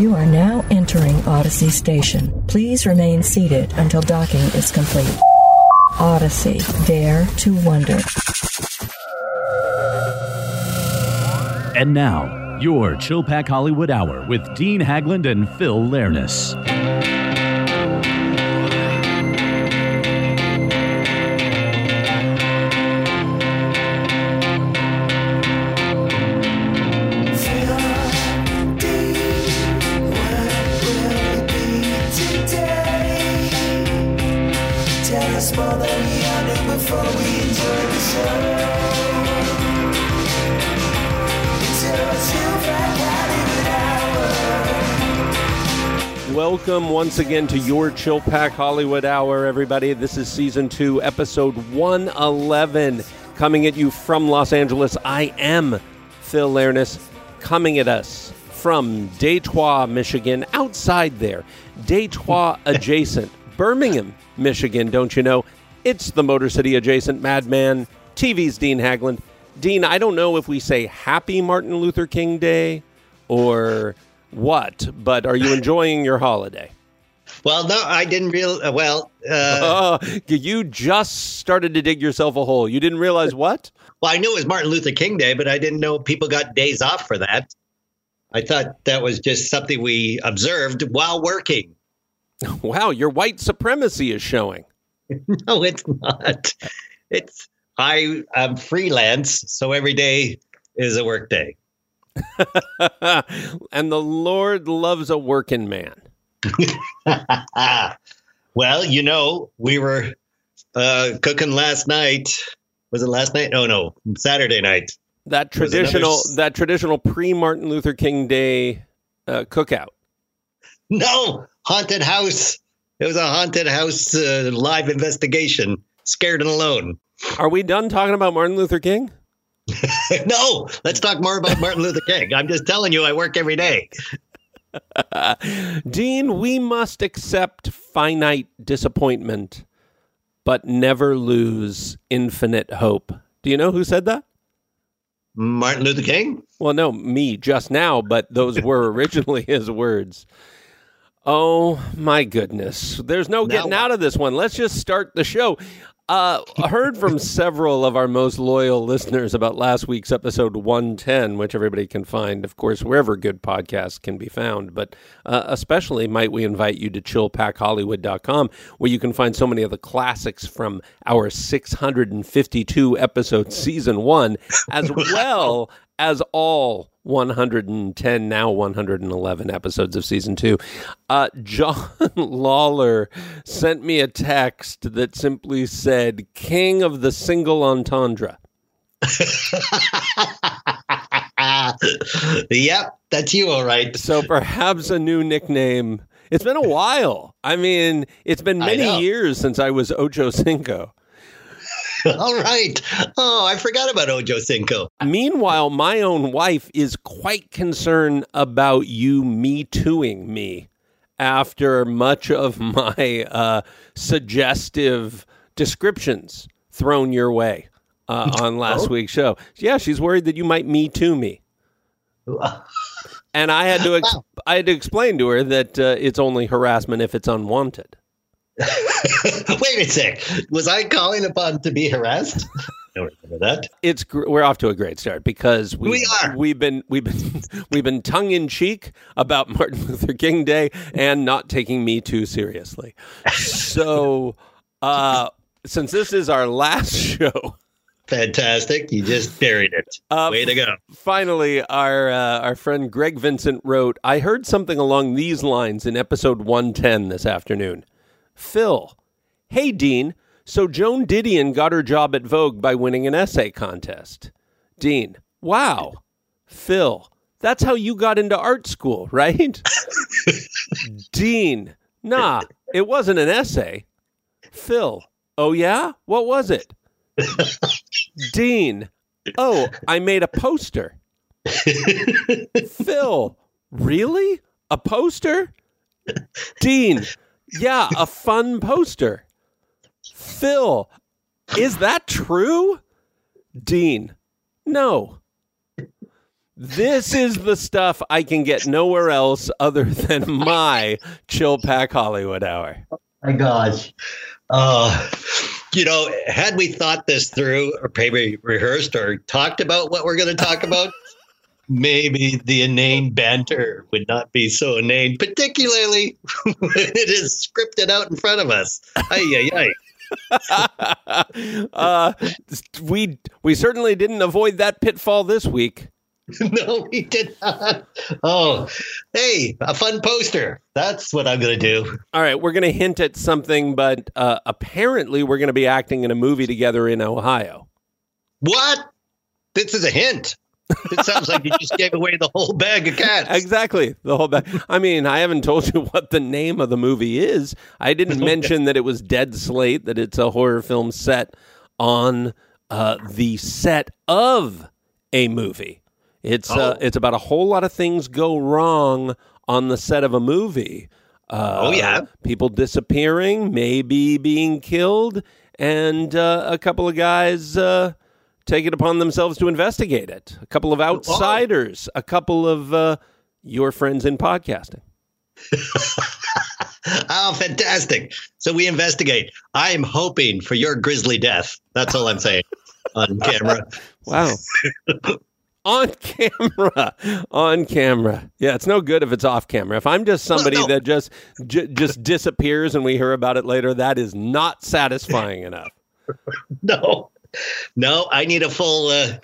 You are now entering Odyssey Station. Please remain seated until docking is complete. Odyssey, dare to wonder. And now, your Chill Pack Hollywood Hour with Dean Haglund and Phil Leirness. Welcome once again to your Chill Pack Hollywood Hour, everybody. This is season two, episode 111, coming at you from Los Angeles. I am Phil Leirness, coming at us from Detroit, Michigan, outside there, Detroit adjacent, Birmingham, Michigan, don't you know? It's the Motor City adjacent Madman, TV's Dean Haglund. Dean, I don't know if we say Happy Martin Luther King Day or what, but are you enjoying your holiday? Well, no, I didn't real uh, well. Uh, Oh, you just started to dig yourself a hole. You didn't realize what? well, I knew it was Martin Luther King Day, but I didn't know people got days off for that. I thought that was just something we observed while working. Wow, your white supremacy is showing. No, it's not. It's I I'm freelance, so every day is a work day. and the Lord loves a working man. well, you know, we were uh, cooking last night. Was it last night? Oh no, Saturday night. That Was another traditional that traditional pre Martin Luther King Day uh, cookout. No, haunted house. It was a haunted house uh, live investigation. Scared and alone. Are we done talking about Martin Luther King? no, let's talk more about Martin Luther King. I'm just telling you, I work every day. Dean, we must accept finite disappointment, but never lose infinite hope. Do you know who said that? Martin Luther King? Well, no, me just now, but those were originally his words. Oh my goodness. There's no getting out of this one. Let's just start the show. Uh, I heard from several of our most loyal listeners about last week's episode 110, which everybody can find, of course, wherever good podcasts can be found. But uh, especially might we invite you to chillpackhollywood.com, where you can find so many of the classics from our 652 episode season one, as well as all 110, now 111 episodes of season two. Uh, John Lawler sent me a text that simply said, King of the single entendre. yep, that's you, all right. So perhaps a new nickname. It's been a while. I mean, it's been many years since I was Ocho Cinco. All right. Oh, I forgot about Ocho Cinco. Meanwhile, my own wife is quite concerned about you me tooing me after much of my uh, suggestive descriptions thrown your way uh, on last week's show. Yeah, she's worried that you might me too me. And I had to ex- I had to explain to her that uh, it's only harassment if it's unwanted. Wait a sec. Was I calling upon to be harassed? I don't remember that. It's we're off to a great start because we, We are. we've been we've been we've been tongue in cheek about Martin Luther King Day and not taking me too seriously. So, uh, since this is our last show, Fantastic. You just buried it. Uh, Way to go. finally, our uh, our friend Greg Vincent wrote, "I heard something along these lines in episode 110 this afternoon." Phil, hey Dean, so Joan Didion got her job at Vogue by winning an essay contest. Dean, wow. Phil, that's how you got into art school, right? Dean, nah, it wasn't an essay. Phil, oh yeah? What was it? Dean, oh, I made a poster. Phil, really? A poster? Dean, yeah, a fun poster. Phil, is that true? Dean, no. This is the stuff I can get nowhere else other than my Chill Pack Hollywood Hour. My gosh. Uh, you know, had we thought this through or maybe rehearsed or talked about what we're going to talk about, maybe the inane banter would not be so inane, particularly when it is scripted out in front of us. Ay, ay, ay. uh, we we certainly didn't avoid that pitfall this week. no, we did not. Oh, hey, a fun poster. That's what I'm going to do. All right, we're going to hint at something, but uh, apparently we're going to be acting in a movie together in Ohio. What? This is a hint. It sounds like you just gave away the whole bag of cats. Exactly, the whole bag. I mean, I haven't told you what the name of the movie is. I didn't mention that it was Dead Slate, that it's a horror film set on uh, the set of a movie. It's uh, Oh. it's about a whole lot of things go wrong on the set of a movie. Uh, Oh, yeah? people disappearing, maybe being killed, and uh, a couple of guys uh, take it upon themselves to investigate it. A couple of outsiders, a couple of uh, your friends in podcasting. Oh, fantastic. So we investigate. I am hoping for your grisly death. That's all I'm saying on camera. Wow. on camera. On camera. Yeah, it's no good if it's off camera. If I'm just somebody no. that just j- just disappears and we hear about it later, that is not satisfying enough. No, no, I need a full uh,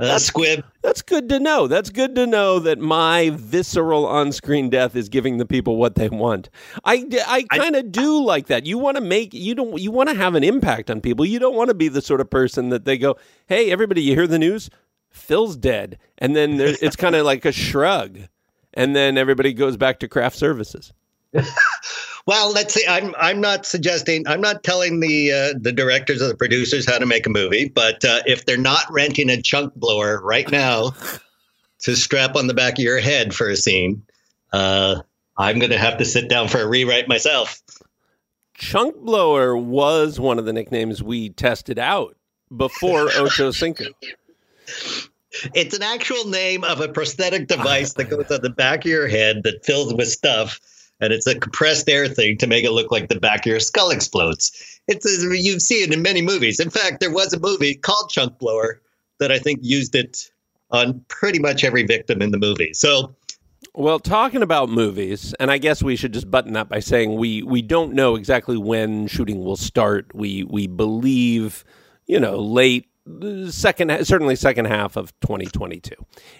uh, squib. That's good to know. That's good to know that my visceral on-screen death is giving the people what they want. I, I kind of do like that. You want to make you don't you want to have an impact on people. You don't want to be the sort of person that they go, "Hey, everybody, you hear the news? Phil's dead," and then there, it's kind of like a shrug, and then everybody goes back to craft services. Well, let's see. I'm I'm not suggesting. I'm not telling the uh, the directors or the producers how to make a movie. But uh, if they're not renting a chunk blower right now to strap on the back of your head for a scene, uh, I'm going to have to sit down for a rewrite myself. Chunk blower was one of the nicknames we tested out before Ocho Cinco. It's an actual name of a prosthetic device that goes on the back of your head that fills with stuff, and it's a compressed air thing to make it look like the back of your skull explodes. It's you see it in many movies. In fact, there was a movie called Chunk Blower that I think used it on pretty much every victim in the movie. So Well, talking about movies, and I guess we should just button that by saying we we don't know exactly when shooting will start. We we believe, you know, late second certainly second half of 2022.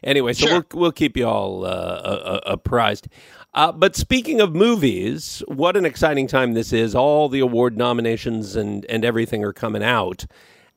Anyway, so Sure. we'll we'll keep you all uh, uh, apprised. Uh, but speaking of movies, what an exciting time this is! All the award nominations and and everything are coming out.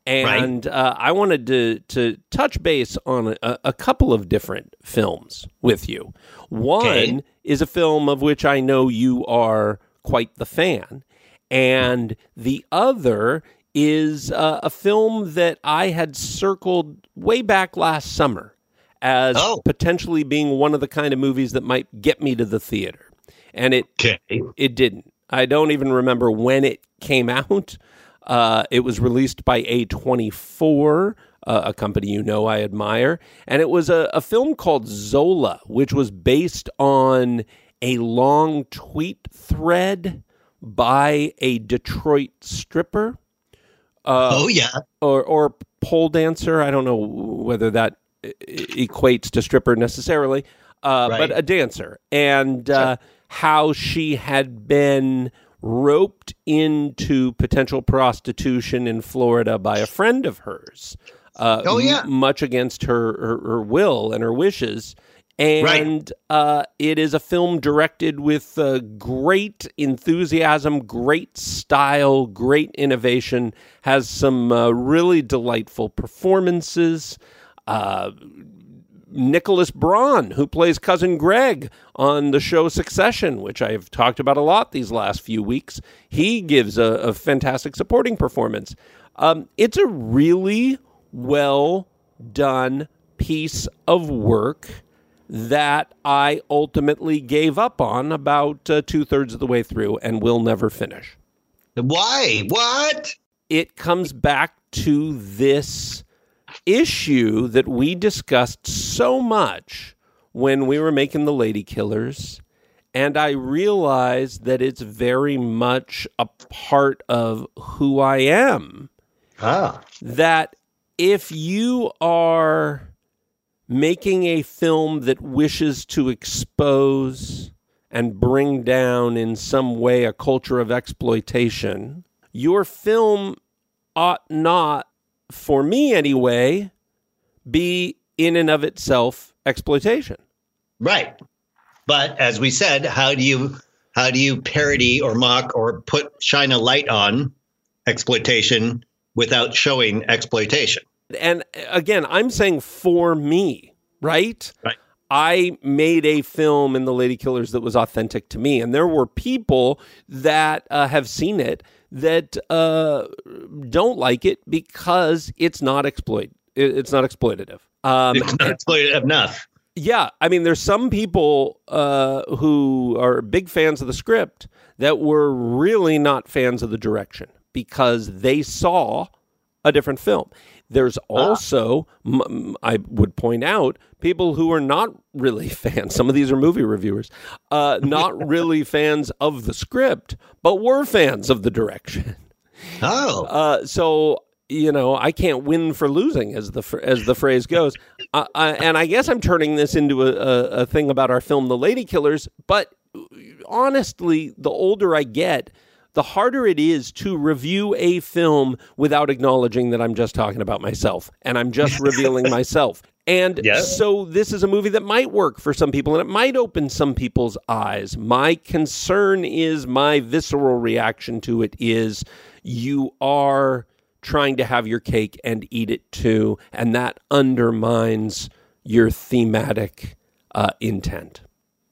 And uh, I wanted to to touch base on a, a couple of different films with you. One Okay. is a film of which I know you are quite the fan, and the other is uh, a film that I had circled way back last summer as Oh. potentially being one of the kind of movies that might get me to the theater. And it Okay. it didn't. I don't even remember when it came out. Uh, it was released by A24, uh, a company you know I admire. And it was a, a film called Zola, which was based on a long tweet thread by a Detroit stripper oh yeah. or, or pole dancer. I don't know whether that equates to stripper necessarily, uh, Right. but a dancer, and uh, how she had been roped into potential prostitution in Florida by a friend of hers. Uh, Oh, yeah. m- much against her, her her will and her wishes. And uh, it is a film directed with uh, great enthusiasm, great style, great innovation. Has some uh, really delightful performances. Uh, Nicholas Braun, who plays cousin Greg on the show Succession, which I've talked about a lot these last few weeks, he gives a, a fantastic supporting performance. Um, it's a really well done piece of work that I ultimately gave up on about uh, two thirds of the way through and will never finish Why? What? it comes back to this issue that we discussed so much when we were making the Lady Killers. And I realized that it's very much a part of who I am. Ah. That if you are making a film that wishes to expose and bring down in some way a culture of exploitation, your film ought not, for me anyway, be in and of itself exploitation. Right. But as we said, how do you how do you parody or mock or put shine a light on exploitation without showing exploitation? And again, I'm saying for me, right? Right. I made a film in The Lady Killers that was authentic to me. And there were people that uh, have seen it that uh, don't like it because it's not exploit. It's not exploitative. Um, It's not exploited enough. yeah, I mean, there's some people uh, who are big fans of the script that were really not fans of the direction because they saw a different film. There's also, m- m- I would point out, people who are not really fans. Some of these are movie reviewers, uh, not really fans of the script, but were fans of the direction. Oh. Uh, so you know, I can't win for losing, as the as the phrase goes. Uh, I, and I guess I'm turning this into a, a, a thing about our film, The Lady Killers. But honestly, the older I get, the harder it is to review a film without acknowledging that I'm just talking about myself and I'm just revealing myself. And Yeah. so this is a movie that might work for some people and it might open some people's eyes. My concern is my visceral reaction to it is you are trying to have your cake and eat it too, and that undermines your thematic uh, intent.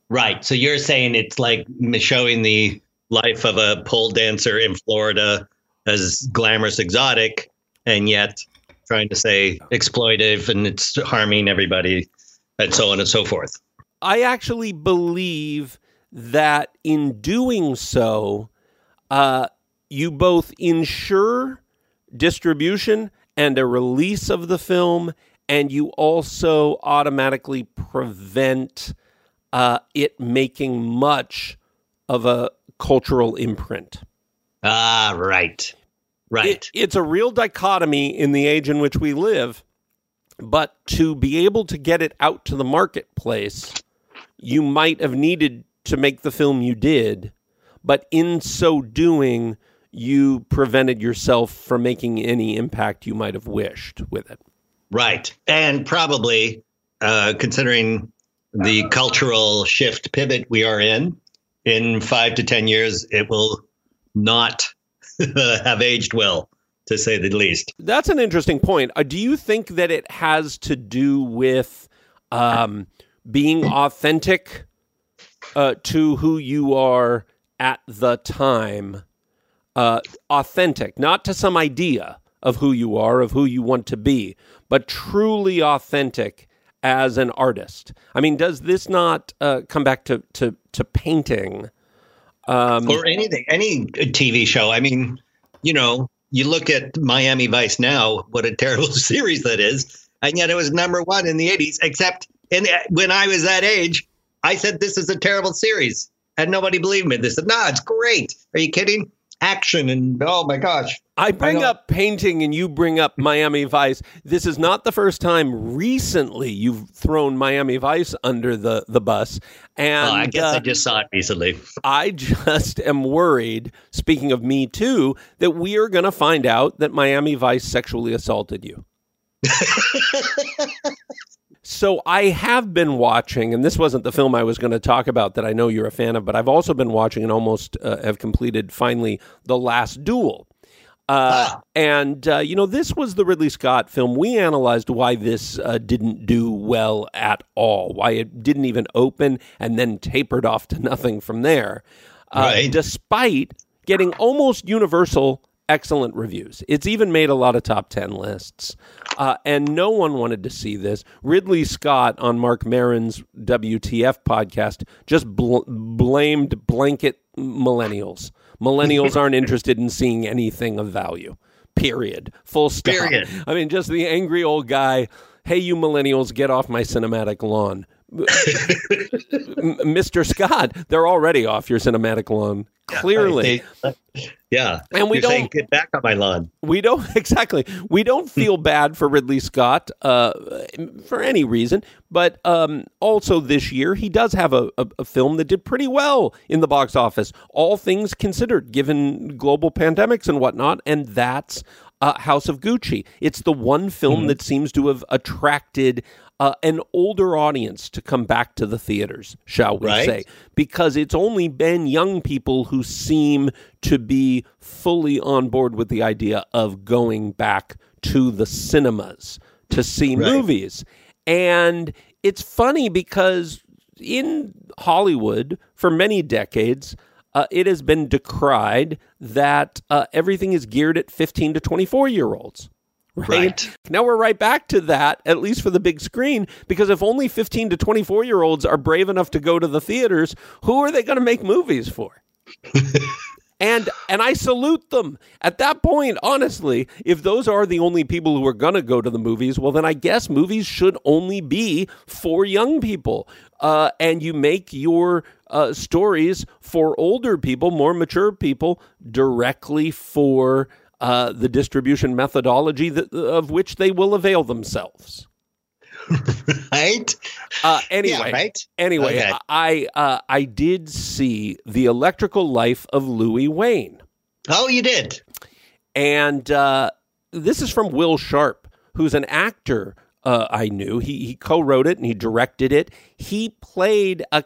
Right. So you're saying it's like showing the life of a pole dancer in Florida as glamorous, exotic, and yet trying to say exploitive and it's harming everybody, and so on and so forth. I actually believe that in doing so, uh, you both ensure distribution and a release of the film, and you also automatically prevent uh, it making much of a cultural imprint. Ah, right. Right. It, it's a real dichotomy in the age in which we live. But to be able to get it out to the marketplace, you might have needed to make the film you did. But in so doing, you prevented yourself from making any impact you might have wished with it. Right. And probably uh, considering the cultural shift pivot we are in, in five to 10 years, it will not have aged well, to say the least. That's an interesting point. Uh, do you think that it has to do with um, being authentic uh, to who you are at the time? uh, authentic, not to some idea of who you are, of who you want to be, but truly authentic as an artist. I mean, does this not uh, come back to to to painting? Um, or anything, any TV show. I mean, you know, you look at Miami Vice now, what a terrible series that is. And yet it was number one in the 80s, except in the, when I was that age, I said, this is a terrible series. And nobody believed me. They said, no, it's great. Are you kidding? Action and oh my gosh. I bring know. up painting and you bring up Miami Vice. This is not the first time recently you've thrown Miami Vice under the, the bus. And Oh, I guess uh, I just saw it recently. I just am worried, speaking of me too, that we are going to find out that Miami Vice sexually assaulted you. so I have been watching, and this wasn't the film I was going to talk about that I know you're a fan of, but I've also been watching and almost uh, have completed finally The Last Duel. Uh, and uh, you know, this was the Ridley Scott film. We analyzed why this uh, didn't do well at all, why it didn't even open, and then tapered off to nothing from there, uh, Right. despite getting almost universal excellent reviews. It's even made a lot of top ten lists, uh, and no one wanted to see this. Ridley Scott on Marc Maron's WTF podcast just bl- blamed blanket millennials. Millennials aren't interested in seeing anything of value. Period. Full stop. Period. I mean, just the angry old guy. Hey, you millennials, get off my cinematic lawn. Mr. Scott, they're already off your cinematic lawn. Clearly. They- yeah. And we You're don't- get back on my lawn. We don't exactly. We don't feel bad for Ridley Scott uh, for any reason, but um, also this year he does have a, a, a film that did pretty well in the box office, all things considered, given global pandemics and whatnot, and that's uh, House of Gucci. It's the one film that seems to have attracted. Uh, an older audience to come back to the theaters, shall we Right. say? because it's only been young people who seem to be fully on board with the idea of going back to the cinemas to see Right. movies. And it's funny because in Hollywood, for many decades, uh, it has been decried that uh, everything is geared at 15 to 24 year olds. Right? Right. Now we're right back to that, at least for the big screen, because if only 15 to 24 year olds are brave enough to go to the theaters, who are they going to make movies for? and and I salute them. At that point, honestly, if those are the only people who are going to go to the movies, well, then I guess movies should only be for young people. Uh, and you make your uh, stories for older people, more mature people, directly for uh, the distribution methodology that, of which they will avail themselves. Right? Uh, anyway, Yeah, right? anyway, Okay. I uh, I did see the electrical life of Louis Wain. Oh, you did. And uh, this is from Will Sharpe, who's an actor uh, I knew. He, he co wrote it and he directed it. He played a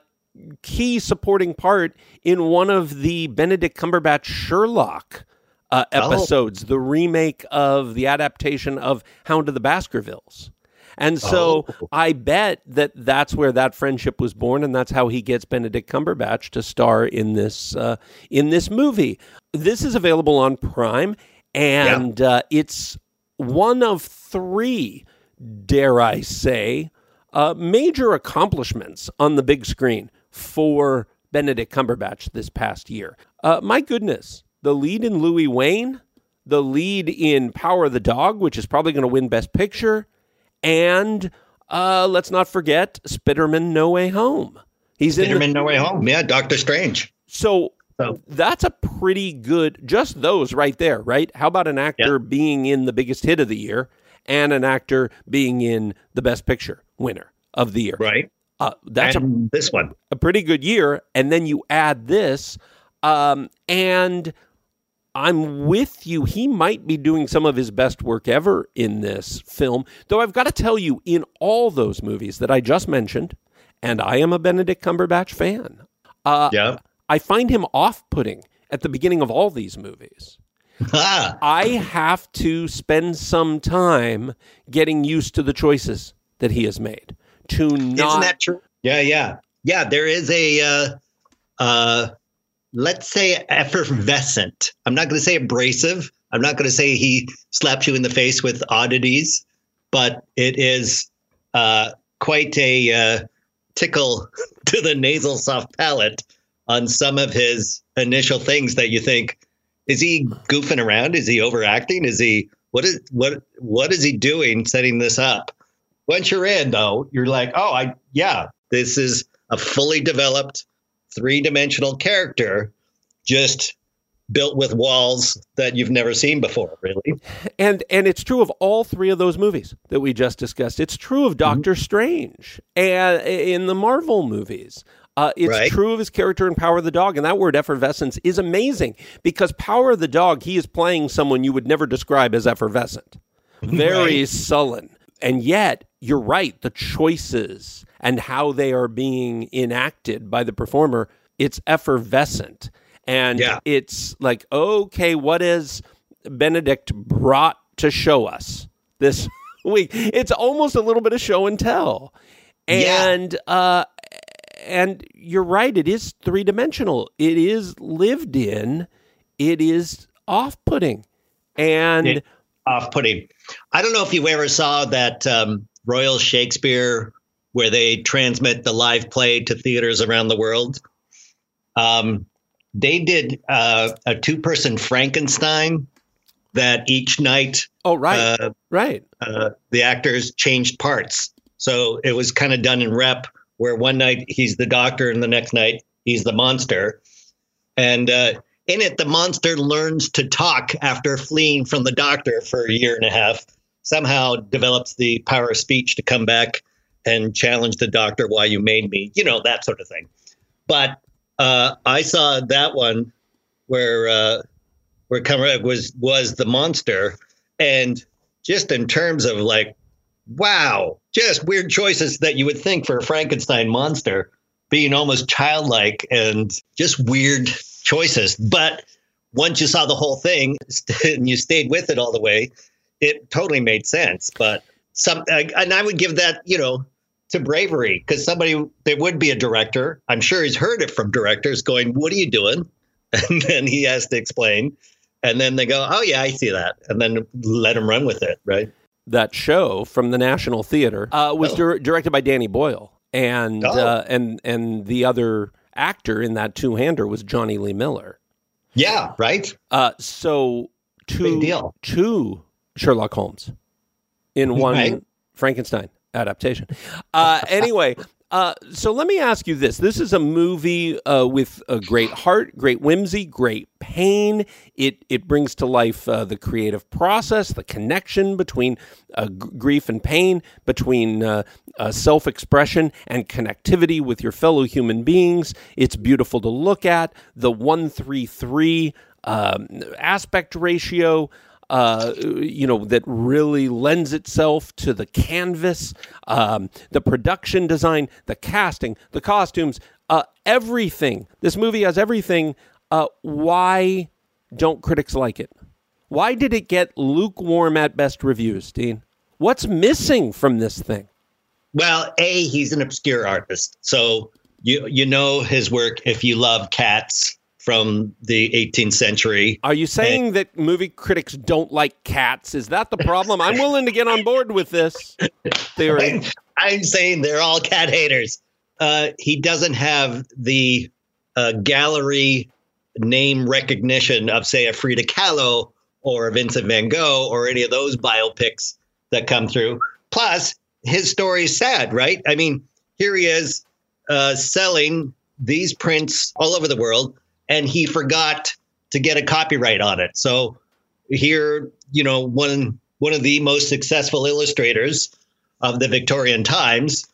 key supporting part in one of the Benedict Cumberbatch Sherlock uh, Oh. episodes, the remake of the adaptation of Hound of the Baskervilles. And so Oh. I bet that that's where that friendship was born, and that's how he gets Benedict Cumberbatch to star in this uh, in this movie. This is available on Prime, and uh, it's one of three, dare I say, uh, major accomplishments on the big screen for Benedict Cumberbatch this past year. Uh, my goodness, the lead in Louis Wain, the lead in Power of the Dog, which is probably going to win Best Picture, and uh, let's not forget Spiderman No Way Home. He's in the- No Way Home. Yeah, Doctor Strange. so So- that's a pretty good, just those right there, right? How about an actor Yeah. being in the biggest hit of the year and an actor being in the best picture winner of the year? Right. Uh, that's a, this one. a pretty good year. And then you add this, um, and I'm with you. He might be doing some of his best work ever in this film. Though I've got to tell you, in all those movies that I just mentioned, and I am a Benedict Cumberbatch fan, uh, Yeah. I find him off putting at the beginning of all these movies. I have to spend some time getting used to the choices that he has made. To not isn't that true? Yeah, yeah, yeah. There is a uh, uh, let's say effervescent. I'm not going to say abrasive. I'm not going to say he slaps you in the face with oddities, but it is uh, quite a uh, tickle to the nasal soft palate on some of his initial things that you think is he goofing around? Is he overacting? Is he what is what what is he doing setting this up? Once you're in though, you're like, "Oh, I yeah, this is a fully developed three-dimensional character just built with walls that you've never seen before, really." And and it's true of all three of those movies that we just discussed. It's true of Doctor Strange and in the Marvel movies. Uh, it's Right. true of his character in Power of the Dog, and that word effervescence is amazing because Power of the Dog, he is playing someone you would never describe as effervescent, very Right. sullen, and yet you're right. The choices and how they are being enacted by the performer, it's effervescent, and Yeah. it's like, okay, what is Benedict brought to show us this week? It's almost a little bit of show and tell, Yeah. and uh, and you're right. It is three dimensional. It is lived in. It is off putting, and It- off-putting. I don't know if you ever saw that um, Royal Shakespeare where they transmit the live play to theaters around the world. Um, they did uh, a two-person Frankenstein that each night oh right, uh, right. uh, the actors changed parts. So it was kind of done in rep, where one night he's the doctor and the next night he's the monster. And uh, in it, the monster learns to talk after fleeing from the doctor for a year and a half. Somehow develops the power of speech to come back and challenge the doctor why you made me, you know, that sort of thing. But uh, I saw that one where uh, where Conrad was was the monster, and just in terms of like, wow, just weird choices that you would think for a Frankenstein monster, being almost childlike and just weird choices. But once you saw the whole thing and you stayed with it all the way, it totally made sense. But some, and I would give that, you know, to bravery because somebody there would be a director. I'm sure he's heard it from directors going, "What are you doing?" And then he has to explain, and then they go, "Oh yeah, I see that," and then let him run with it, right? that show from the National Theater uh, was Oh. dir- directed by Danny Boyle, and Oh. uh, and and the other actor in that two hander was Jonny Lee Miller. Yeah, right. Uh, so two deal. two Sherlock Holmes in one Right. Frankenstein adaptation. Uh, anyway. Uh, so let me ask you this: This is a movie uh, with a great heart, great whimsy, great pain. It it brings to life uh, the creative process, the connection between uh, g- grief and pain, between uh, self expression and connectivity with your fellow human beings. It's beautiful to look at. The one three three um, aspect ratio uh, you know, that really lends itself to the canvas, um, the production design, the casting, the costumes, uh, everything. This movie has everything. Uh, why don't critics like it? Why did it get lukewarm at best reviews, Dean? What's missing from this thing? Well, a he's an obscure artist, so you you know his work if you love cats from the 18th century. Are you saying that movie critics don't like cats? Is that the problem? I'm willing to get on board with this theory. I'm saying they're all cat haters. Uh, he doesn't have the uh, gallery name recognition of, say, a Frida Kahlo or a Vincent Van Gogh or any of those biopics that come through. Plus, his story is sad, right? I mean, here he is uh, selling these prints all over the world, and he forgot to get a copyright on it. So here, you know, one one of the most successful illustrators of the Victorian times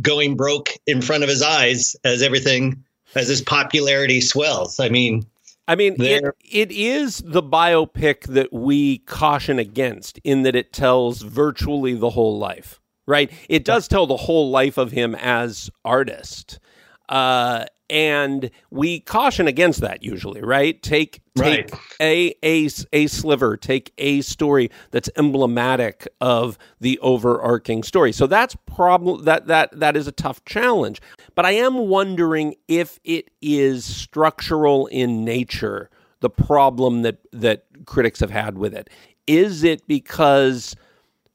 going broke in front of his eyes as everything as his popularity swells. I mean, I mean, it, it is the biopic that we caution against in that it tells virtually the whole life, right? It does tell the whole life of him as artist. Uh, and we caution against that usually, right? Take take Right. a a a sliver, take a story that's emblematic of the overarching story. So that's problem that that that is a tough challenge. But I am wondering if it is structural in nature, the problem that that critics have had with it. Is it because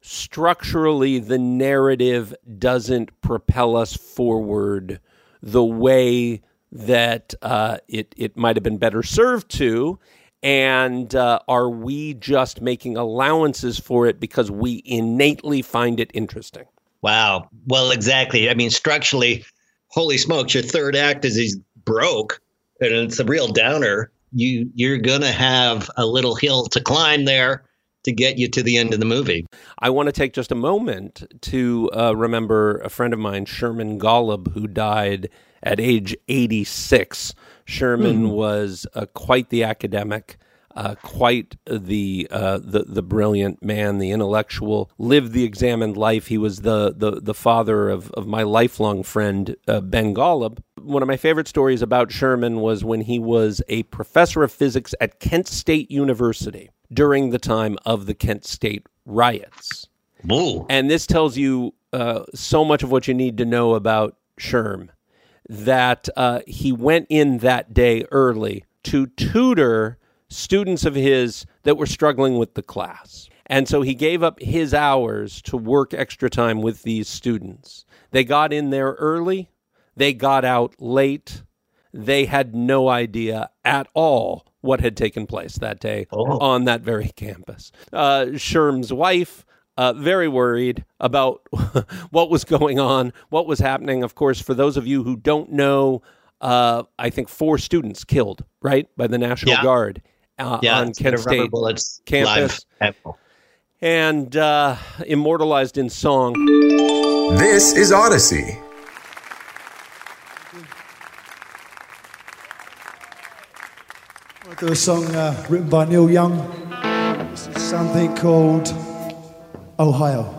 structurally the narrative doesn't propel us forward the way that uh, it it might have been better served to, and uh, are we just making allowances for it because we innately find it interesting? Wow. Well, exactly. I mean, structurally, holy smokes, your third act is he's broke and it's a real downer. You you're gonna have a little hill to climb there to get you to the end of the movie. I want to take just a moment to uh, remember a friend of mine, Sherman Golub, who died at age 86. Sherman was uh, quite the academic. Uh, quite the, uh, the the brilliant man, the intellectual, lived the examined life. He was the the, the father of, of my lifelong friend uh, Ben Golub. One of my favorite stories about Sherman was when he was a professor of physics at Kent State University during the time of the Kent State riots. And this tells you uh, so much of what you need to know about Sherm that uh, he went in that day early to tutor students of his that were struggling with the class. And so he gave up his hours to work extra time with these students. They got in there early, they got out late. They had no idea at all what had taken place that day Oh. on that very campus. Uh, Sherm's wife, uh, very worried about what was going on, what was happening. Of course, for those of you who don't know, uh, I think four students killed, right, by the National Yeah. Guard uh, Yeah, on Kent State bullets, campus. and uh, immortalized in song. This is Odyssey. I'll a song uh, written by Neil Young. Something called Ohio.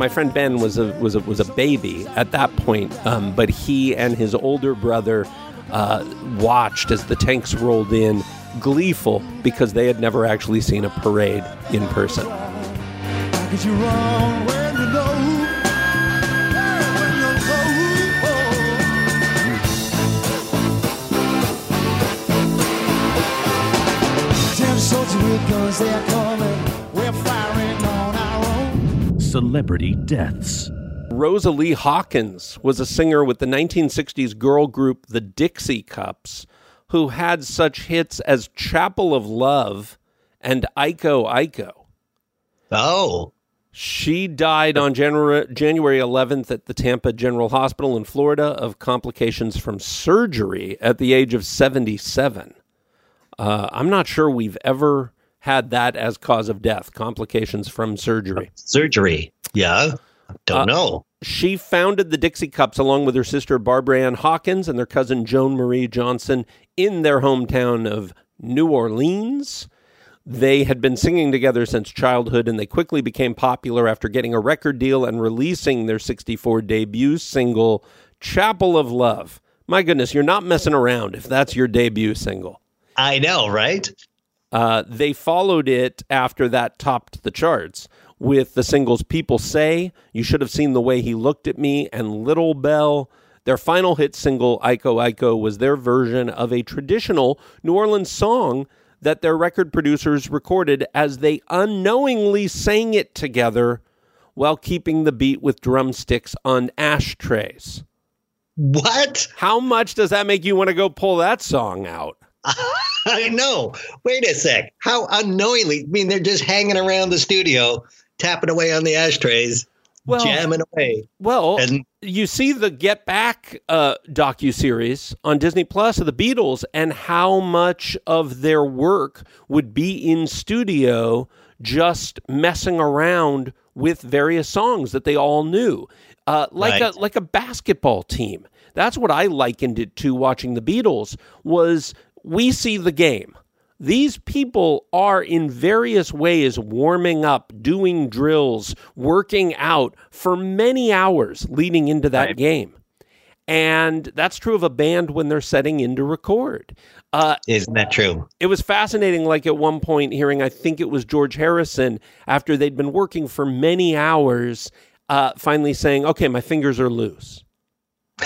My friend Ben was a was a was a baby at that point, um, but he and his older brother uh, watched as the tanks rolled in, gleeful because they had never actually seen a parade in person. Could you run Celebrity deaths. Rosalie Hawkins was a singer with the 1960s girl group the Dixie Cups, who had such hits as Chapel of Love and Iko Iko. Oh, She died on January, January 11th at the Tampa General Hospital in Florida of complications from surgery at the age of 77. Uh, I'm not sure we've ever had that as cause of death, complications from surgery. surgery. Yeah. Don't Uh, know. She founded the Dixie Cups along with her sister Barbara Ann Hawkins and their cousin Joan Marie Johnson in their hometown of New Orleans. They had been singing together since childhood and they quickly became popular after getting a record deal and releasing their 64 debut single, Chapel of Love. My goodness, you're not messing around if that's your debut single. I know, right? Uh, they followed it after that topped the charts with the singles People Say, You Should Have Seen the Way He Looked at Me, and Little Bell. Their final hit single, Iko Iko, was their version of a traditional New Orleans song that their record producers recorded as they unknowingly sang it together while keeping the beat with drumsticks on ashtrays. What? How much does that make you want to go pull that song out? I know. Wait a sec. How unknowingly? I mean, they're just hanging around the studio, tapping away on the ashtrays, Well- jamming away. Well, And- you see the Get Back uh, docu series on Disney Plus of the Beatles, and how much of their work would be in studio, just messing around with various songs that they all knew, uh, like Right. a like a basketball team. That's what I likened it to. Watching the Beatles was we see the game. These people are in various ways warming up, doing drills, working out for many hours leading into that game. And that's true of a band when they're setting in to record. Uh, Isn't that true? it was fascinating, like at one point, hearing, I think it was George Harrison, after they'd been working for many hours, uh, finally saying, Okay, my fingers are loose.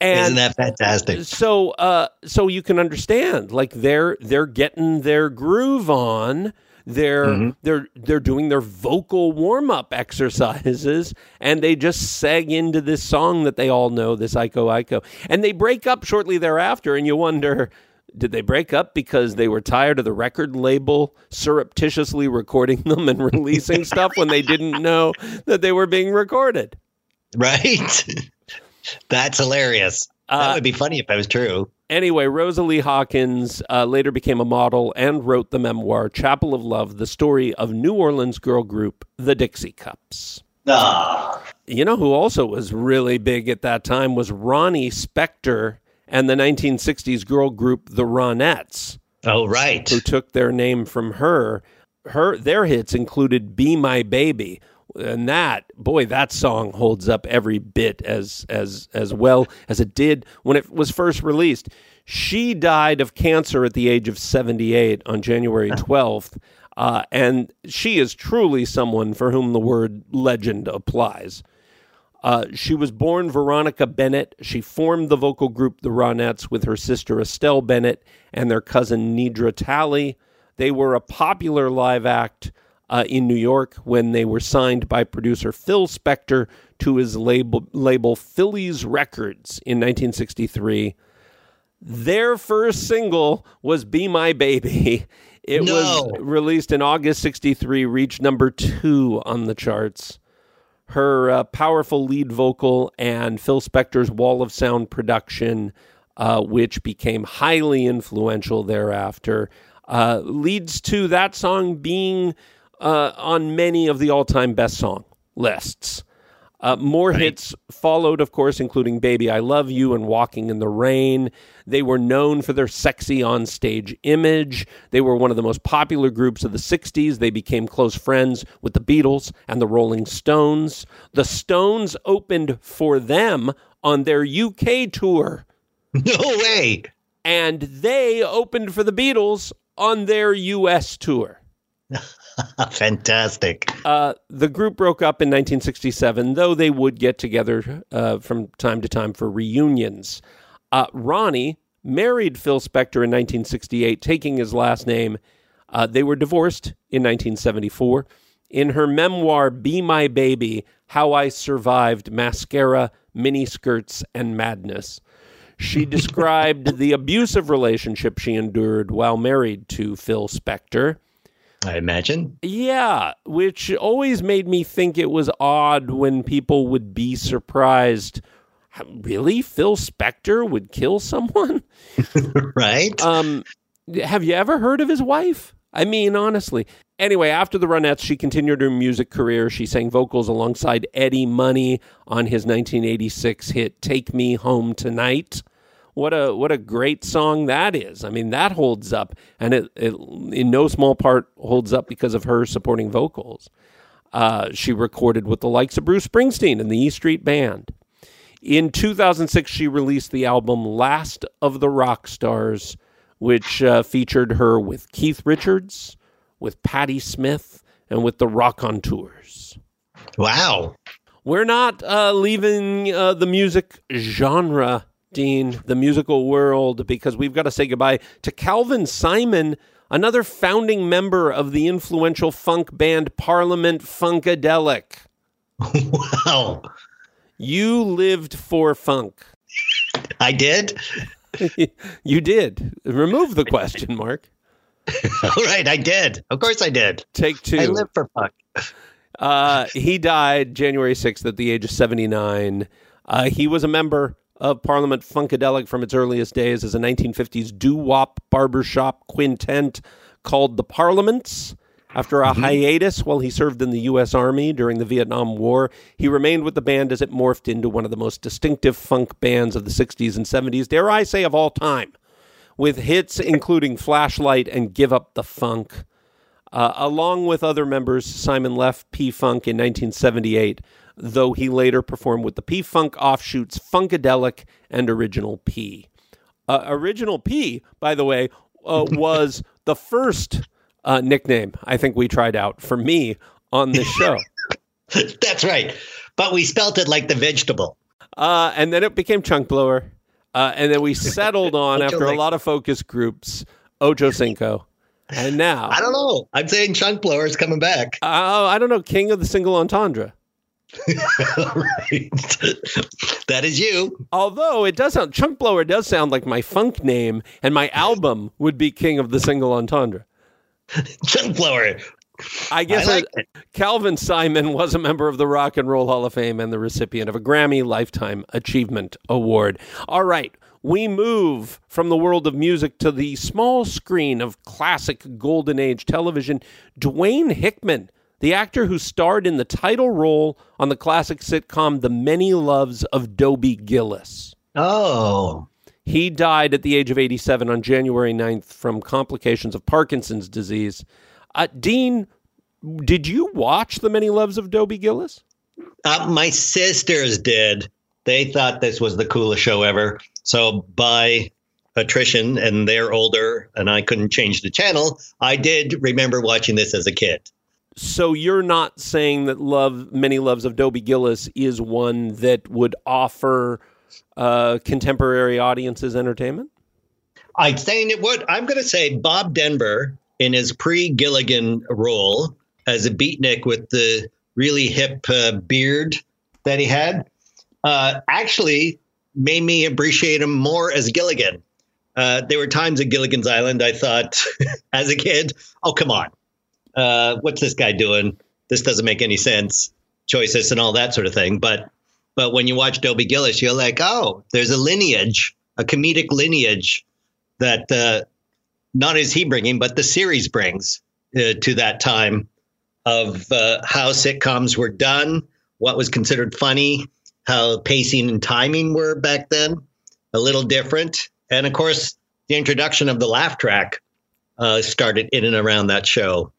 And Isn't that fantastic? so uh so you can understand like they're they're getting their groove on they're Mm-hmm. they're they're doing their vocal warm-up exercises and they just seg into this song that they all know this Iko Iko and they break up shortly thereafter and you wonder did they break up because they were tired of the record label surreptitiously recording them and releasing stuff when they didn't know that they were being recorded Right? That's hilarious. Uh, that would be funny if that was true. Anyway, Rosa Lee Hawkins uh, later became a model and wrote the memoir Chapel of Love, the story of New Orleans girl group, the Dixie Cups. Ah. You know who also was really big at that time was Ronnie Spector and the 1960s girl group, the Ronettes, Oh, right. who took their name from her. Her their hits included "Be My Baby," and that boy, that song holds up every bit as as as well as it did when it was first released. She died of cancer at the age of 78 on January 12th. Uh, and she is truly someone for whom the word legend applies. Uh, she was born Veronica Bennett. She formed the vocal group The Ronettes with her sister Estelle Bennett and their cousin Nedra Talley. They were a popular live act uh, in New York when they were signed by producer Phil Spector to his label, label Philles Records in 1963. Their first single was Be My Baby. It No. was released in August 63, reached number two on the charts her uh, powerful lead vocal and Phil Spector's Wall of Sound production, uh, which became highly influential thereafter, uh, leads to that song being uh, on many of the all time best song lists. Uh, more hits followed, of course, including Baby I Love You and Walking in the Rain. They were known for their sexy on-stage image. They were one of the most popular groups of the 60s. They became close friends with the Beatles and the Rolling Stones. The Stones opened for them on their UK tour, No way. and they opened for the Beatles on their US tour. Fantastic. Uh, the group broke up in 1967, though they would get together uh, from time to time for reunions. Uh, Ronnie married Phil Spector in 1968, taking his last name. Uh, they were divorced in 1974. In her memoir, Be My Baby How I Survived Mascara, Miniskirts, and Madness, she described the abusive relationship she endured while married to Phil Spector. I imagine. Yeah, which always made me think it was odd when people would be surprised. Really, Phil Spector would kill someone? Right? Um, have you ever heard of his wife? I mean, honestly. Anyway, after the Ronettes, she continued her music career. She sang vocals alongside Eddie Money on his 1986 hit "Take Me Home Tonight." What a what a great song that is. I mean, that holds up, and it, it in no small part holds up because of her supporting vocals. Uh, she recorded with the likes of Bruce Springsteen and the E Street Band. In 2006, she released the album Last of the Rock Stars, which uh, featured her with Keith Richards, with Patti Smith, and with the Raconteurs. wow. We're not uh, leaving uh, the music genre, Dean, the musical world, because we've got to say goodbye to Calvin Simon, another founding member of the influential funk band Parliament Funkadelic. Wow. You lived for funk. I did? you did. Remove the question mark. All right, I did. Of course I did. Take two. I live for fuck. Uh, he died January 6th at the age of 79. Uh, he was a member of Parliament Funkadelic from its earliest days as a 1950s doo wop barbershop quintet called the Parliaments. After a mm-hmm. hiatus while he served in the U.S. Army during the Vietnam War, he remained with the band as it morphed into one of the most distinctive funk bands of the 60s and 70s, dare I say, of all time, with hits including Flashlight and Give Up the Funk. Uh, along with other members, Simon left P Funk in 1978, though he later performed with the P Funk offshoots Funkadelic and Original P. Uh, Original P, by the way, uh, was the first uh, nickname I think we tried out for me on this show. That's right. But we spelt it like the vegetable. Uh, and then it became Chunk Blower. Uh, and then we settled on, after a lot of focus groups, Ocho Cinco. And now, I don't know. I'm saying chunk blower is coming back. uh, I don't know, King of the Single Entendre. right. that is you. Although it does sound, Chunk Blower does sound like my funk name, and my album would be King of the Single Entendre. Chunk blower. I guess I like Calvin Simon was a member of the Rock and Roll Hall of Fame and the recipient of a Grammy Lifetime Achievement Award. All right, we move from the world of music to the small screen of classic golden age television. Dwayne Hickman, the actor who starred in the title role on the classic sitcom The Many Loves of Dobie Gillis. Oh. He died at the age of 87 on January 9th from complications of Parkinson's disease. Uh, Dean, did you watch The Many Loves of Dobie Gillis? Uh, my sisters did. They thought this was the coolest show ever. So by attrition, and they're older, and I couldn't change the channel. I did remember watching this as a kid. So you're not saying that Love Many Loves of Dobie Gillis is one that would offer uh, contemporary audiences entertainment? I'm saying it would. I'm going to say Bob Denver in his pre Gilligan role as a beatnik with the really hip uh, beard that he had uh, actually made me appreciate him more as Gilligan. Uh, there were times at Gilligan's Island I thought, as a kid, oh, come on. Uh, what's this guy doing? This doesn't make any sense. Choices and all that sort of thing. But but when you watch Dobie Gillis, you're like, oh, there's a lineage, a comedic lineage that uh, not is he bringing, but the series brings uh, to that time of uh, how sitcoms were done, what was considered funny, how pacing and timing were back then, a little different, and of course the introduction of the laugh track uh, started in and around that show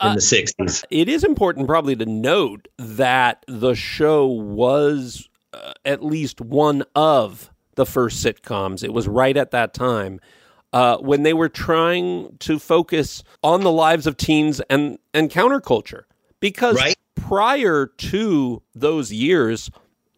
in Uh, the '60s. It is important, probably, to note that the show was uh, at least one of the first sitcoms. It was right at that time uh, when they were trying to focus on the lives of teens and, and counterculture. Because Right. prior to those years,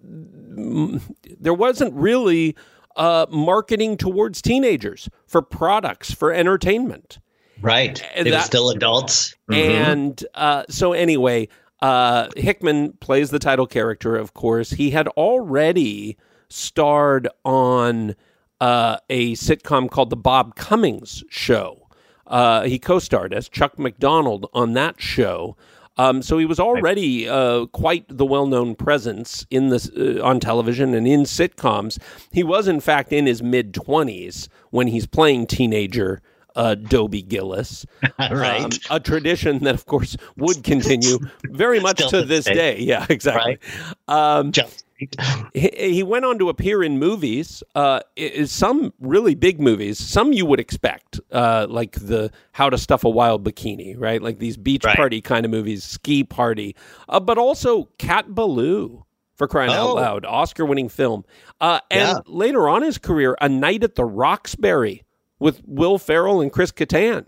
there wasn't really uh, marketing towards teenagers for products, for entertainment. Right, and they were still adults. Mhm. And uh, so, anyway, uh, Hickman plays the title character, of course. He had already starred on uh, a sitcom called The Bob Cummings Show. Uh, he co starred as Chuck McDonald on that show. Um, so he was already uh, quite the well-known presence in this uh, on television and in sitcoms. He was, in fact, in his mid twenties when he's playing teenager uh, Dobie Gillis. Right. Um, a tradition that, of course, would continue very much Still to this this day. Yeah, exactly. Um, Just- he, he went on to appear in movies, uh, some really big movies, some you would expect, uh, like the How to Stuff a Wild Bikini, right? Like these beach Right. party kind of movies, Ski Party, uh, but also Cat Ballou. For crying out Oh. loud, Oscar-winning film, uh, and Yeah. later on in his career, A Night at the Roxbury with Will Ferrell and Chris Kattan.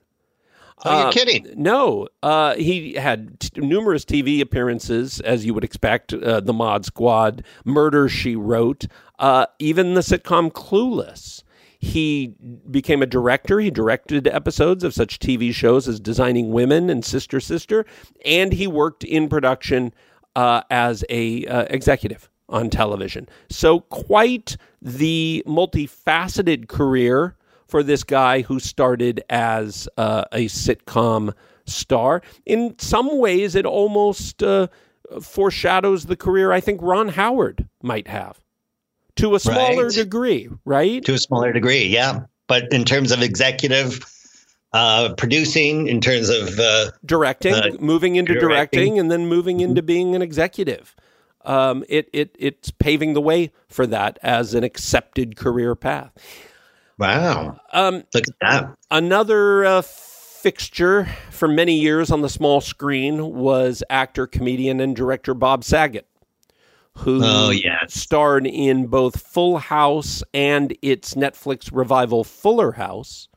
Oh, you're Uh, kidding. No, uh, he had t- numerous TV appearances, as you would expect. Uh, the Mod Squad, Murder She Wrote, uh, even the sitcom Clueless. He became a director. He directed episodes of such TV shows as Designing Women and Sister Sister, and he worked in production uh, as a uh, executive on television. So quite the multifaceted career for this guy who started as uh, a sitcom star. In some ways, it almost uh, foreshadows the career I think Ron Howard might have to a smaller Right. degree, right? to a smaller degree, yeah. But in terms of executive uh, producing in terms of uh, directing, uh, moving into directing. directing. and then moving into being an executive. Um, it it it's paving the way for that as an accepted career path. Wow. Um, Look at that. Another uh, fixture for many years on the small screen was actor, comedian, and director Bob Saget, who Oh, yes. starred in both Full House and its Netflix revival Fuller House.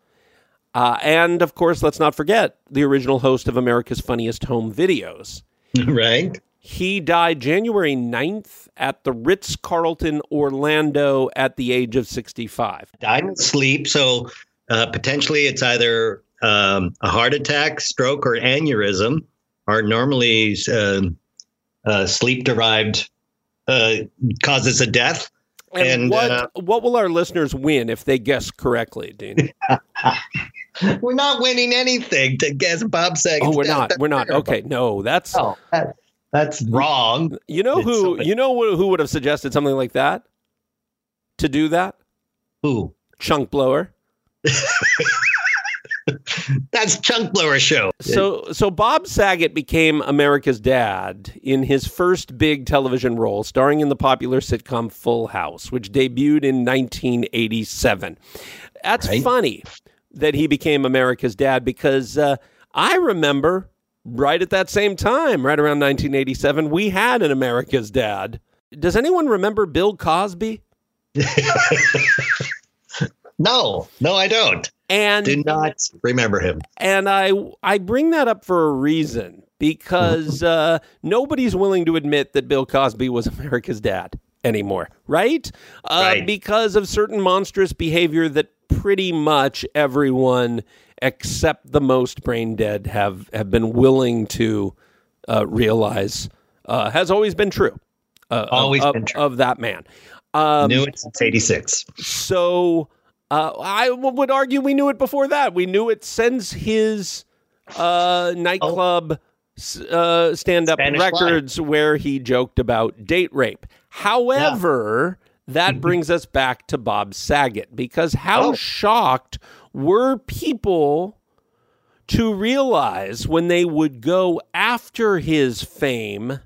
Uh, and of course, let's not forget the original host of America's Funniest Home Videos. right. He died January 9th at the Ritz Carlton, Orlando, at the age of 65. Died in sleep. So uh, potentially it's either um, a heart attack, stroke, or aneurysm are normally um uh, sleep derived uh, causes of death. And, And, what uh, what will our listeners win if they guess correctly, Dean? We're not winning anything to guess Bob Saget's oh, we're not. That's We're not. Okay, no, that's Oh, that, that's wrong. you know It's who something- you know who who would have suggested something like that to do that Who? chunk blower. That's Chunk Blower Show. So so Bob Saget became America's dad in his first big television role, starring in the popular sitcom Full House, which debuted in 1987. That's Right. funny that he became America's dad because uh, I remember right at that same time, right around 1987, we had an America's dad. Does anyone remember Bill Cosby? No, no, I don't. And Do not remember him. and I I bring that up for a reason because uh, nobody's willing to admit that Bill Cosby was America's dad anymore, right? Uh, Right. Because of certain monstrous behavior that pretty much everyone except the most brain dead have have been willing to uh, realize uh, has always been true. Uh, of- Always of, been true. of that man. Um, Knew it since '86. so uh, I w- would argue we knew it before that. We knew it since his uh, nightclub s uh, stand-up Spanish records where he joked about date rape. However, that brings us back to Bob Saget because how Oh. shocked were people to realize when they would go after his fame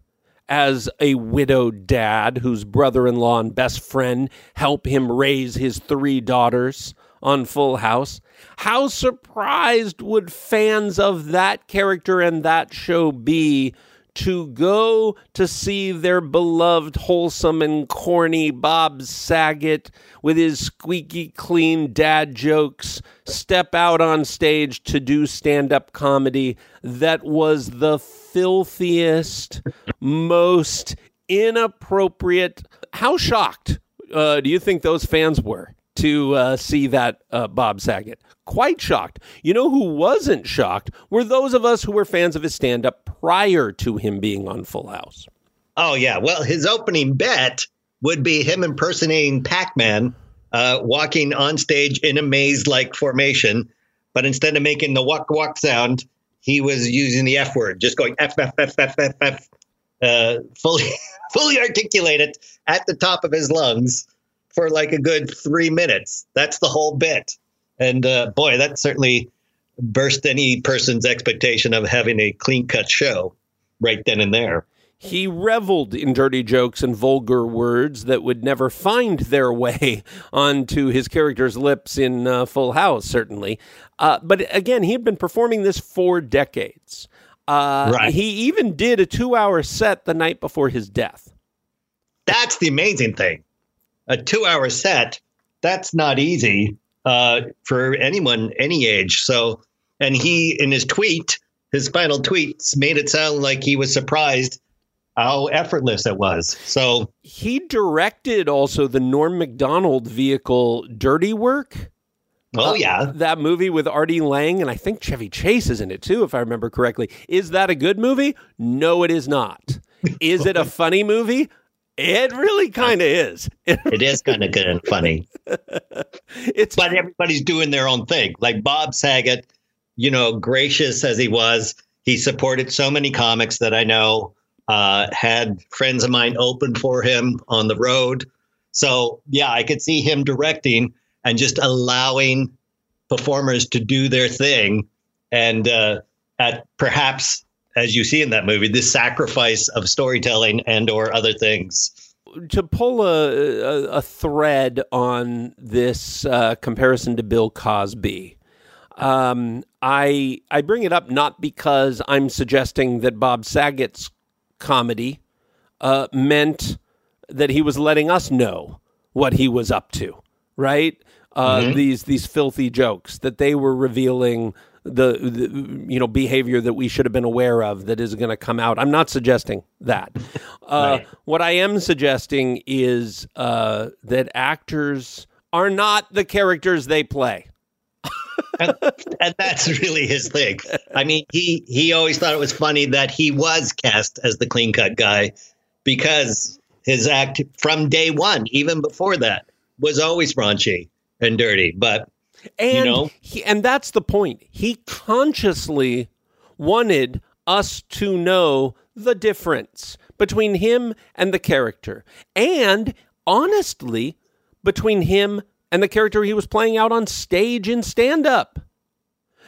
as a widowed dad whose brother in law and best friend help him raise his three daughters on Full House. How surprised would fans of that character and that show be to go to see their beloved, wholesome, and corny Bob Saget with his squeaky clean dad jokes step out on stage to do stand up comedy that was the filthiest, most inappropriate. How shocked uh, do you think those fans were to uh, see that uh, Bob Saget? Quite shocked. You know who wasn't shocked were those of us who were fans of his stand up prior to him being on Full House. Oh yeah. Well, his opening bet would be him impersonating Pac-Man, uh, walking on stage in a maze-like formation, but instead of making the walk walk sound, he was using the F word, just going F F F F F F, uh, fully fully articulated at the top of his lungs for like a good three minutes. That's the whole bit, and uh, boy, that certainly burst any person's expectation of having a clean-cut show right then and there. He reveled in dirty jokes and vulgar words that would never find their way onto his character's lips in uh, Full House, certainly. Uh, but again, he had been performing this for decades. Uh, Right. He even did a two hour set the night before his death. That's the amazing thing. A two hour set, that's not easy uh, for anyone, any age. So, and he, in his tweet, his final tweets made it sound like he was surprised how effortless it was. So, He directed also the Norm Macdonald vehicle Dirty Work. oh, yeah. That movie with Artie Lange, and I think Chevy Chase is in it too, if I remember correctly. Is that a good movie? No, it is not. Is it a funny movie? It really kind of is. It is kind of good and funny. it's but everybody's doing their own thing. Like Bob Saget, you know, gracious as he was, he supported so many comics that I know, uh, had friends of mine open for him on the road. So, yeah, I could see him directing and just allowing performers to do their thing, and uh, at perhaps, as you see in that movie, the sacrifice of storytelling and or other things. to pull a, a, a thread on this uh, comparison to Bill Cosby, um, I I bring it up not because I'm suggesting that Bob Saget's comedy uh, meant that he was letting us know what he was up to, right? Uh, These these filthy jokes that they were revealing the, the you know behavior that we should have been aware of that is going to come out. I'm not suggesting that. Uh, What I am suggesting is uh, that actors are not the characters they play. and, and that's really his thing. I mean, he he always thought it was funny that he was cast as the clean cut guy because his act from day one, even before that, was always raunchy and dirty. But And know? he, and that's the point. He consciously wanted us to know the difference between him and the character. And honestly, between him and the character he was playing out on stage in stand up.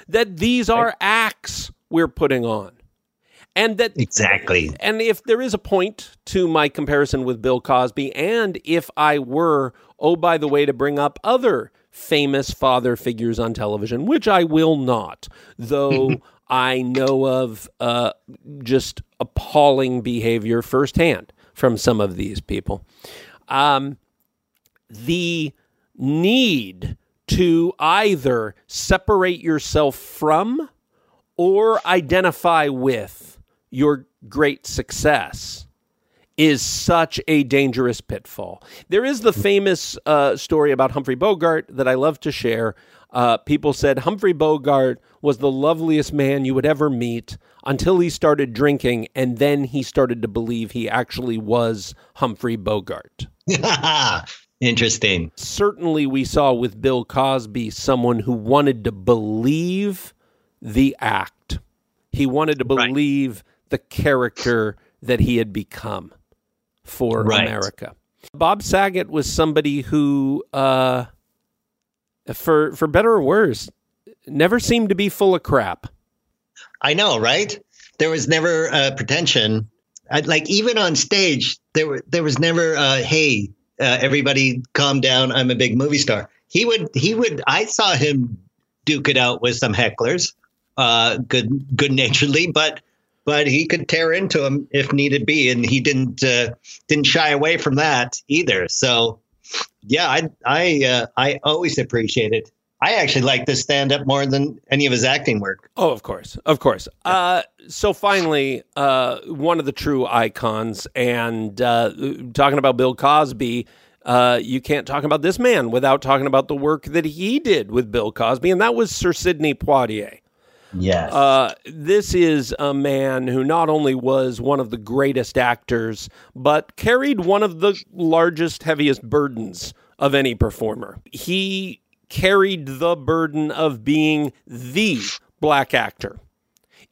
That these are acts we're putting on. And that exactly, and if there is a point to my comparison with Bill Cosby, and if I were, oh, by the way, to bring up other famous father figures on television, which I will not, though I know of uh, just appalling behavior firsthand from some of these people. Um, the need to either separate yourself from or identify with your great success is such a dangerous pitfall. There is the famous uh, story about Humphrey Bogart that I love to share. Uh, people said Humphrey Bogart was the loveliest man you would ever meet until he started drinking, and then he started to believe he actually was Humphrey Bogart. interesting. Certainly, we saw with Bill Cosby someone who wanted to believe the act. He wanted to Right. believe the character that he had become for Right. America. Bob Saget was somebody who, uh, for for better or worse, never seemed to be full of crap. I know, right? There was never uh, pretension. I, like even on stage, there were there was never, uh, "Hey, uh, everybody, calm down. I'm a big movie star." He would he would. I saw him duke it out with some hecklers, uh, good good naturedly, but but he could tear into them if needed be, and he didn't uh, didn't shy away from that either. So, yeah, I I uh, I always appreciate it. I actually like this stand up more than any of his acting work. Oh, of course, of course. Uh, so finally, uh, one of the true icons, and uh, talking about Bill Cosby, uh, you can't talk about this man without talking about the work that he did with Bill Cosby, and that was Sir Sidney Poitier. Yes. Uh, this is a man who not only was one of the greatest actors, but carried one of the largest, heaviest burdens of any performer. He carried the burden of being the black actor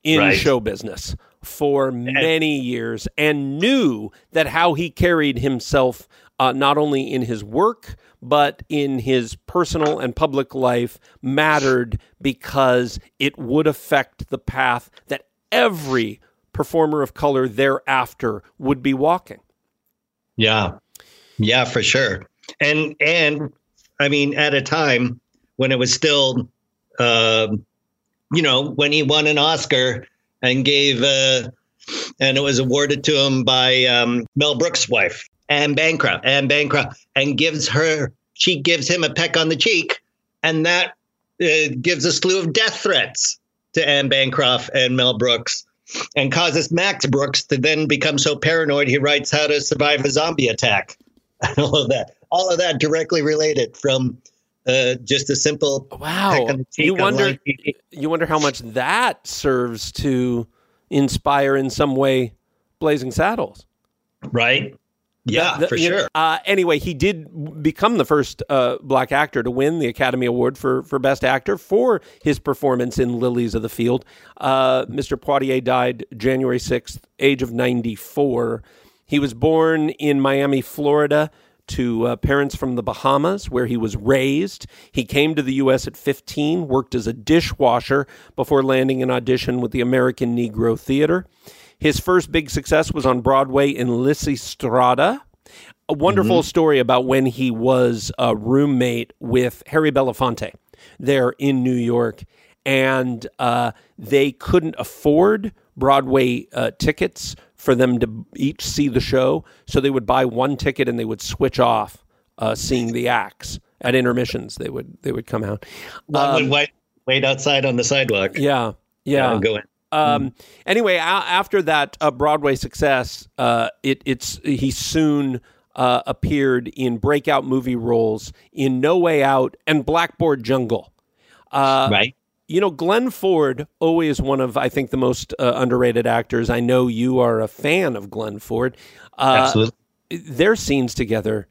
in Right. show business for many years and knew that how he carried himself uh, not only in his work but in his personal and public life mattered because it would affect the path that every performer of color thereafter would be walking. Yeah. Yeah, for sure. And and I mean at a time when it was still um you know, when he won an Oscar and gave uh and it was awarded to him by um Mel Brooks' wife, Anne Bancroft, Anne Bancroft, and gives her she gives him a peck on the cheek, and that uh, gives a slew of death threats to Anne Bancroft and Mel Brooks and causes Max Brooks to then become so paranoid he writes how to survive a zombie attack. and all of that, all of that directly related from uh, just a simple Wow. peck on the cheek You wonder you wonder how much that serves to inspire in some way Blazing Saddles. right? Yeah, The- for you know, sure. Uh, anyway, he did become the first uh, black actor to win the Academy Award for, for Best Actor for his performance in Lilies of the Field. Uh, Mr. Poitier died January 6th, age of 94. He was born in Miami, Florida, to uh, parents from the Bahamas, where he was raised. He came to the U.S. at 15, worked as a dishwasher before landing an audition with the American Negro Theater. His first big success was on Broadway in Lysistrata. A wonderful story about when he was a roommate with Harry Belafonte there in New York, and uh, they couldn't afford Broadway uh, tickets for them to each see the show, so they would buy one ticket and they would switch off uh, seeing the acts at intermissions. They would they would come out. One Um, would wait, wait outside on the sidewalk. yeah, yeah. go in. Um, Anyway, a- after that uh, Broadway success, uh, it, it's he soon uh, appeared in breakout movie roles in No Way Out and Blackboard Jungle. Uh, right. You know, Glenn Ford, always one of I think the most uh, underrated actors. I know you are a fan of Glenn Ford. Uh, Absolutely. their scenes together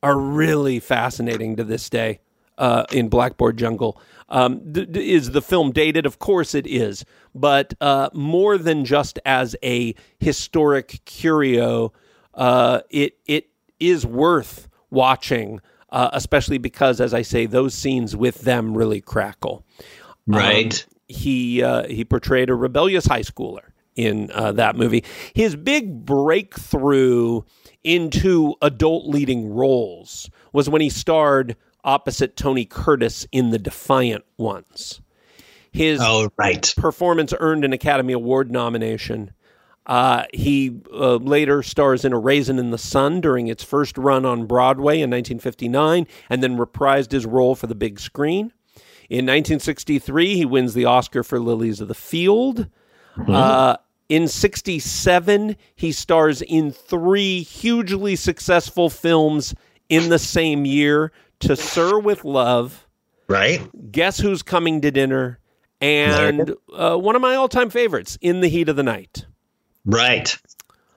are really fascinating to this day uh, in Blackboard Jungle. Um, th- th- is the film dated? Of course it is, but uh, more than just as a historic curio, uh, it it is worth watching, uh, especially because, as I say, those scenes with them really crackle. Right. Um, he uh, he portrayed a rebellious high schooler in uh, that movie. His big breakthrough into adult leading roles was when he starred opposite Tony Curtis in The Defiant Ones. His oh, right. performance earned an Academy Award nomination. Uh, he uh, later stars in A Raisin in the Sun during its first run on Broadway in 1959 and then reprised his role for the big screen. In 1963, he wins the Oscar for Lilies of the Field. Uh, in 67, he stars in three hugely successful films in the same year To Sir with Love, Right. Guess Who's Coming to Dinner, and uh, one of my all time favorites, In the Heat of the Night. Right.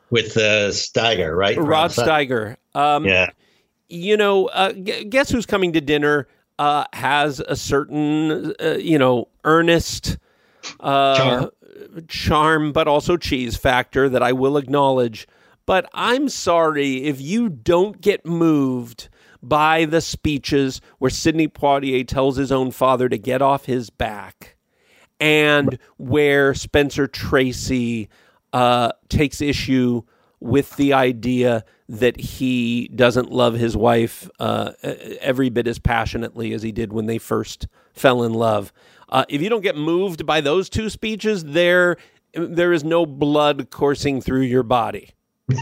With uh, Steiger, right? Rod Steiger. Um, Yeah. you know, uh, gu- guess who's coming to dinner uh, has a certain, uh, you know, earnest uh, Charm. charm, but also cheese factor that I will acknowledge. But I'm sorry if you don't get moved by the speeches where Sidney Poitier tells his own father to get off his back and where Spencer Tracy uh, takes issue with the idea that he doesn't love his wife uh, every bit as passionately as he did when they first fell in love. Uh, if you don't get moved by those two speeches, there there is no blood coursing through your body.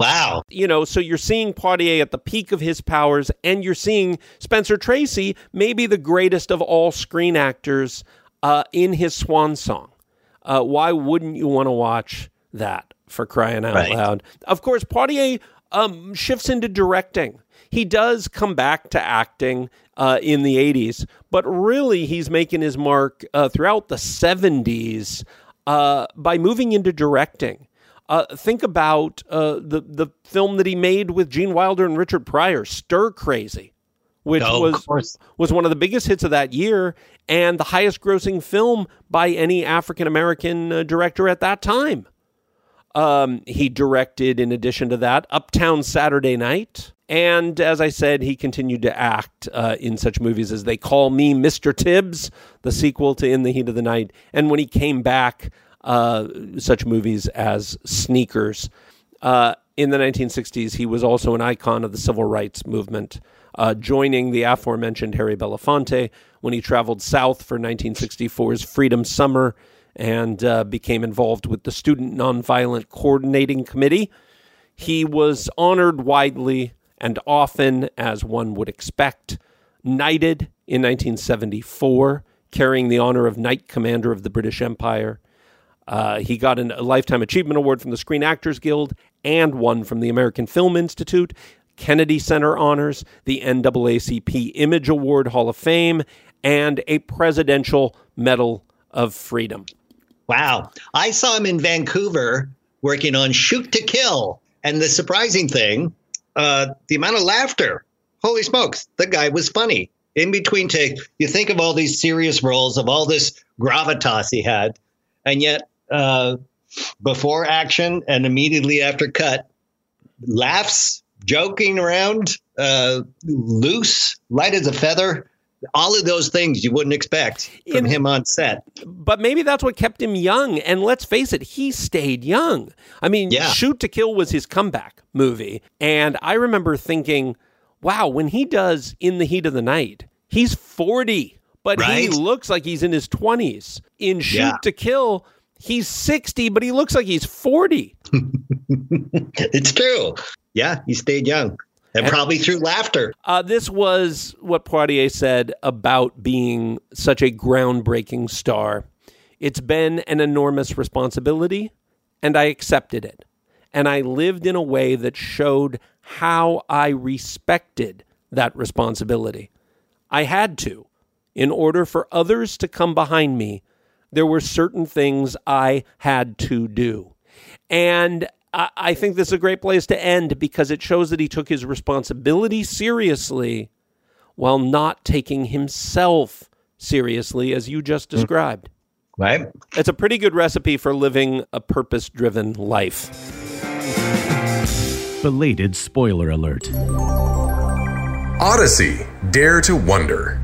wow. You know, so you're seeing Poitier at the peak of his powers, and you're seeing Spencer Tracy, maybe the greatest of all screen actors, uh, in his swan song. Uh, why wouldn't you want to watch that for crying out Right. loud? Of course, Poitier um, shifts into directing. He does come back to acting uh, in the 80s, but really he's making his mark uh, throughout the 70s uh, by moving into directing. Uh, think about uh, the the film that he made with Gene Wilder and Richard Pryor, Stir Crazy, which Oh, was was one of the biggest hits of that year and the highest grossing film by any African American uh, director at that time. Um, he directed, in addition to that, Uptown Saturday Night. And as I said, he continued to act uh, in such movies as They Call Me Mr. Tibbs, the sequel to In the Heat of the Night. And when he came back, uh, such movies as Sneakers. Uh, in the 1960s, he was also an icon of the civil rights movement, uh, joining the aforementioned Harry Belafonte when he traveled south for 1964's Freedom Summer and uh, became involved with the Student Nonviolent Coordinating Committee. He was honored widely and often, as one would expect, knighted in 1974, carrying the honor of Knight Commander of the British Empire. Uh, he got an, a Lifetime Achievement Award from the Screen Actors Guild and one from the American Film Institute, Kennedy Center Honors, the NAACP Image Award Hall of Fame, and a Presidential Medal of Freedom. Wow. I saw him in Vancouver working on Shoot to Kill. And the surprising thing, uh, the amount of laughter. Holy smokes, the guy was funny. In between takes, you think of all these serious roles, of all this gravitas he had, and yet uh, before action and immediately after cut, laughs, joking around, uh, loose, light as a feather. All of those things you wouldn't expect from In- him on set. But maybe that's what kept him young. And let's face it, he stayed young. I mean, Yeah. Shoot to Kill was his comeback movie. And I remember thinking, wow, when he does In the Heat of the Night, he's 40, but he looks like he's in his 20s. In Shoot Yeah. to Kill, he's 60, but he looks like he's 40. It's true. Yeah, he stayed young. And, And- probably through laughter. Uh, this was what Poitier said about being such a groundbreaking star. It's been an enormous responsibility, and I accepted it. And I lived in a way that showed how I respected that responsibility. I had to. In order for others to come behind me, there were certain things I had to do. And I, I think this is a great place to end because it shows that he took his responsibility seriously while not taking himself seriously, as you just hmm. described. Right? It's a pretty good recipe for living a purpose driven life. Belated spoiler alert. Odyssey Dare to Wonder.